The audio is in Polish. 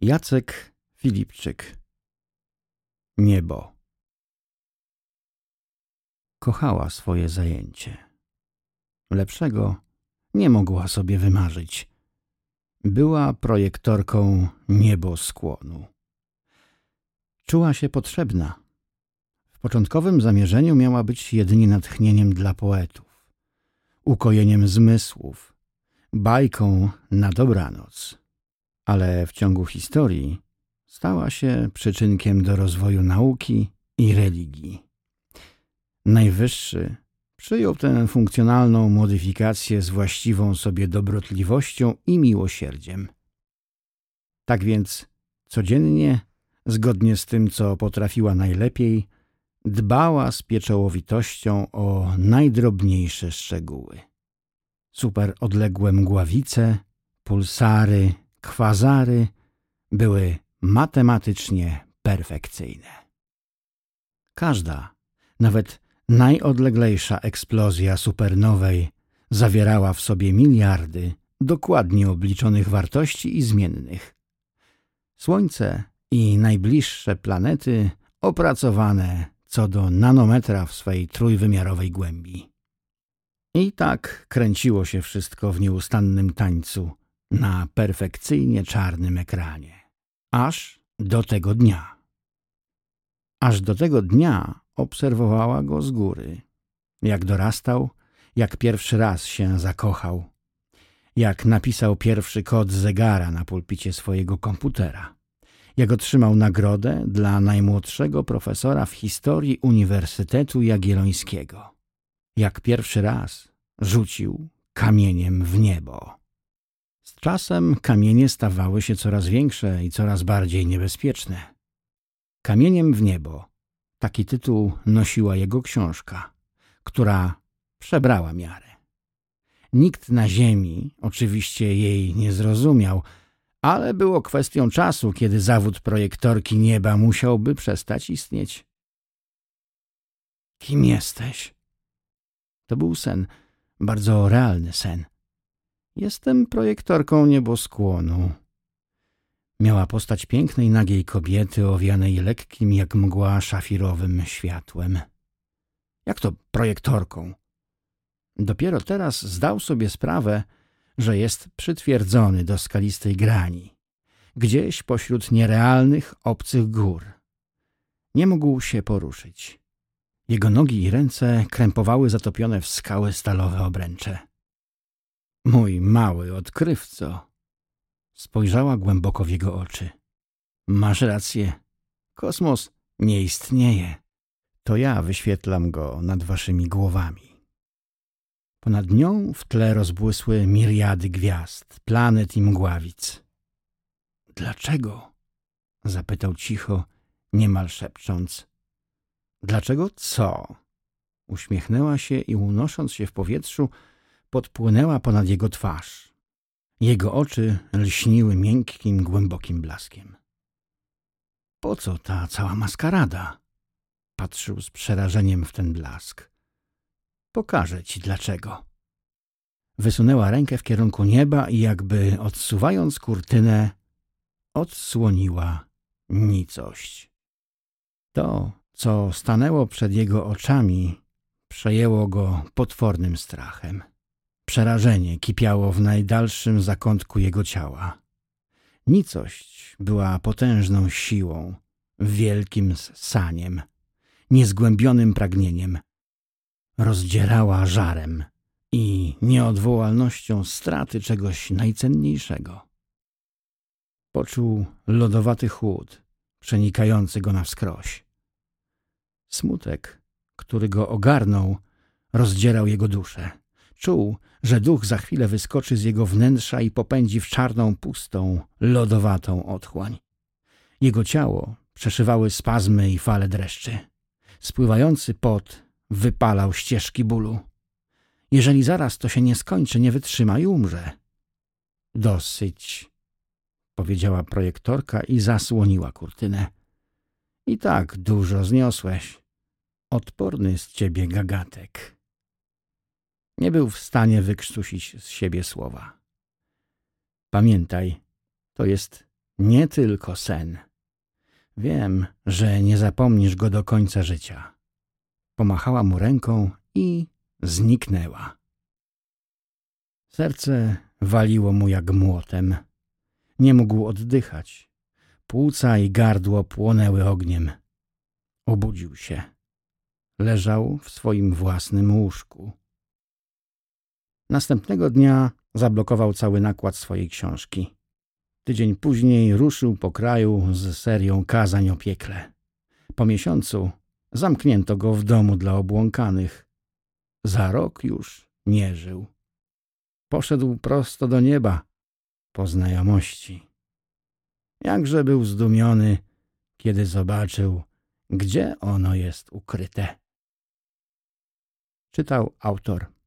Jacek Filipczyk Niebo Kochała swoje zajęcie. Lepszego nie mogła sobie wymarzyć. Była projektorką nieboskłonu. Czuła się potrzebna. W początkowym zamierzeniu miała być jedynie natchnieniem dla poetów, ukojeniem zmysłów, bajką na dobranoc. Ale w ciągu historii stała się przyczynkiem do rozwoju nauki i religii. Najwyższy przyjął tę funkcjonalną modyfikację z właściwą sobie dobrotliwością i miłosierdziem. Tak więc codziennie, zgodnie z tym, co potrafiła najlepiej, dbała z pieczołowitością o najdrobniejsze szczegóły. Super odległe mgławice, pulsary, kwazary były matematycznie perfekcyjne. Każda, nawet najodleglejsza eksplozja supernowej zawierała w sobie miliardy dokładnie obliczonych wartości i zmiennych. Słońce i najbliższe planety opracowane co do nanometra w swej trójwymiarowej głębi. I tak kręciło się wszystko w nieustannym tańcu na perfekcyjnie czarnym ekranie. Aż do tego dnia. Aż do tego dnia obserwowała go z góry. Jak dorastał, jak pierwszy raz się zakochał, jak napisał pierwszy kod zegara na pulpicie swojego komputera, jak otrzymał nagrodę dla najmłodszego profesora w historii Uniwersytetu Jagiellońskiego, jak pierwszy raz rzucił kamieniem w niebo. Z czasem kamienie stawały się coraz większe i coraz bardziej niebezpieczne. Kamieniem w niebo Taki tytuł nosiła jego książka, która przebrała miarę. Nikt na ziemi oczywiście jej nie zrozumiał, ale było kwestią czasu, kiedy zawód projektorki nieba musiałby przestać istnieć. Kim jesteś? To był sen, bardzo realny sen. Jestem projektorką nieboskłonu. Miała postać pięknej, nagiej kobiety owianej lekkim jak mgła szafirowym światłem. Jak to projektorką? Dopiero teraz zdał sobie sprawę, że jest przytwierdzony do skalistej grani, gdzieś pośród nierealnych, obcych gór. Nie mógł się poruszyć. Jego nogi i ręce krępowały zatopione w skały stalowe obręcze. Mój mały odkrywco, Spojrzała głęboko w jego oczy. Masz rację. Kosmos nie istnieje. To ja wyświetlam go nad waszymi głowami. Ponad nią w tle rozbłysły miriady gwiazd, planet i mgławic. Dlaczego? Zapytał cicho, niemal szepcząc. Dlaczego co? Uśmiechnęła się i unosząc się w powietrzu, podpłynęła ponad jego twarz. Jego oczy lśniły miękkim, głębokim blaskiem. Po co ta cała maskarada? Patrzył z przerażeniem w ten blask. Pokażę ci dlaczego. Wysunęła rękę w kierunku nieba i jakby odsuwając kurtynę, odsłoniła nicość. To, co stanęło przed jego oczami, przejęło go potwornym strachem. Przerażenie kipiało w najdalszym zakątku jego ciała. Nicość była potężną siłą, wielkim saniem, niezgłębionym pragnieniem. Rozdzierała żarem i nieodwołalnością straty czegoś najcenniejszego. Poczuł lodowaty chłód, przenikający go na wskroś. Smutek, który go ogarnął, rozdzierał jego duszę. Czuł, że duch za chwilę wyskoczy z jego wnętrza i popędzi w czarną, pustą, lodowatą otchłań. Jego ciało przeszywały spazmy i fale dreszczy. Spływający pot wypalał ścieżki bólu. Jeżeli zaraz to się nie skończy, nie wytrzyma i umrze. Dosyć, powiedziała projektorka i zasłoniła kurtynę. I tak dużo zniosłeś. Odporny z ciebie gagatek. Nie był w stanie wykrztusić z siebie słowa. Pamiętaj, to jest nie tylko sen. Wiem, że nie zapomnisz go do końca życia. Pomachała mu ręką i zniknęła. Serce waliło mu jak młotem. Nie mógł oddychać. Płuca i gardło płonęły ogniem. Obudził się. Leżał w swoim własnym łóżku. Następnego dnia zablokował cały nakład swojej książki. Tydzień później ruszył po kraju z serią kazań o piekle. Po miesiącu zamknięto go w domu dla obłąkanych. Za rok już nie żył. Poszedł prosto do nieba po znajomości. Jakże był zdumiony, kiedy zobaczył, gdzie ono jest ukryte. Czytał autor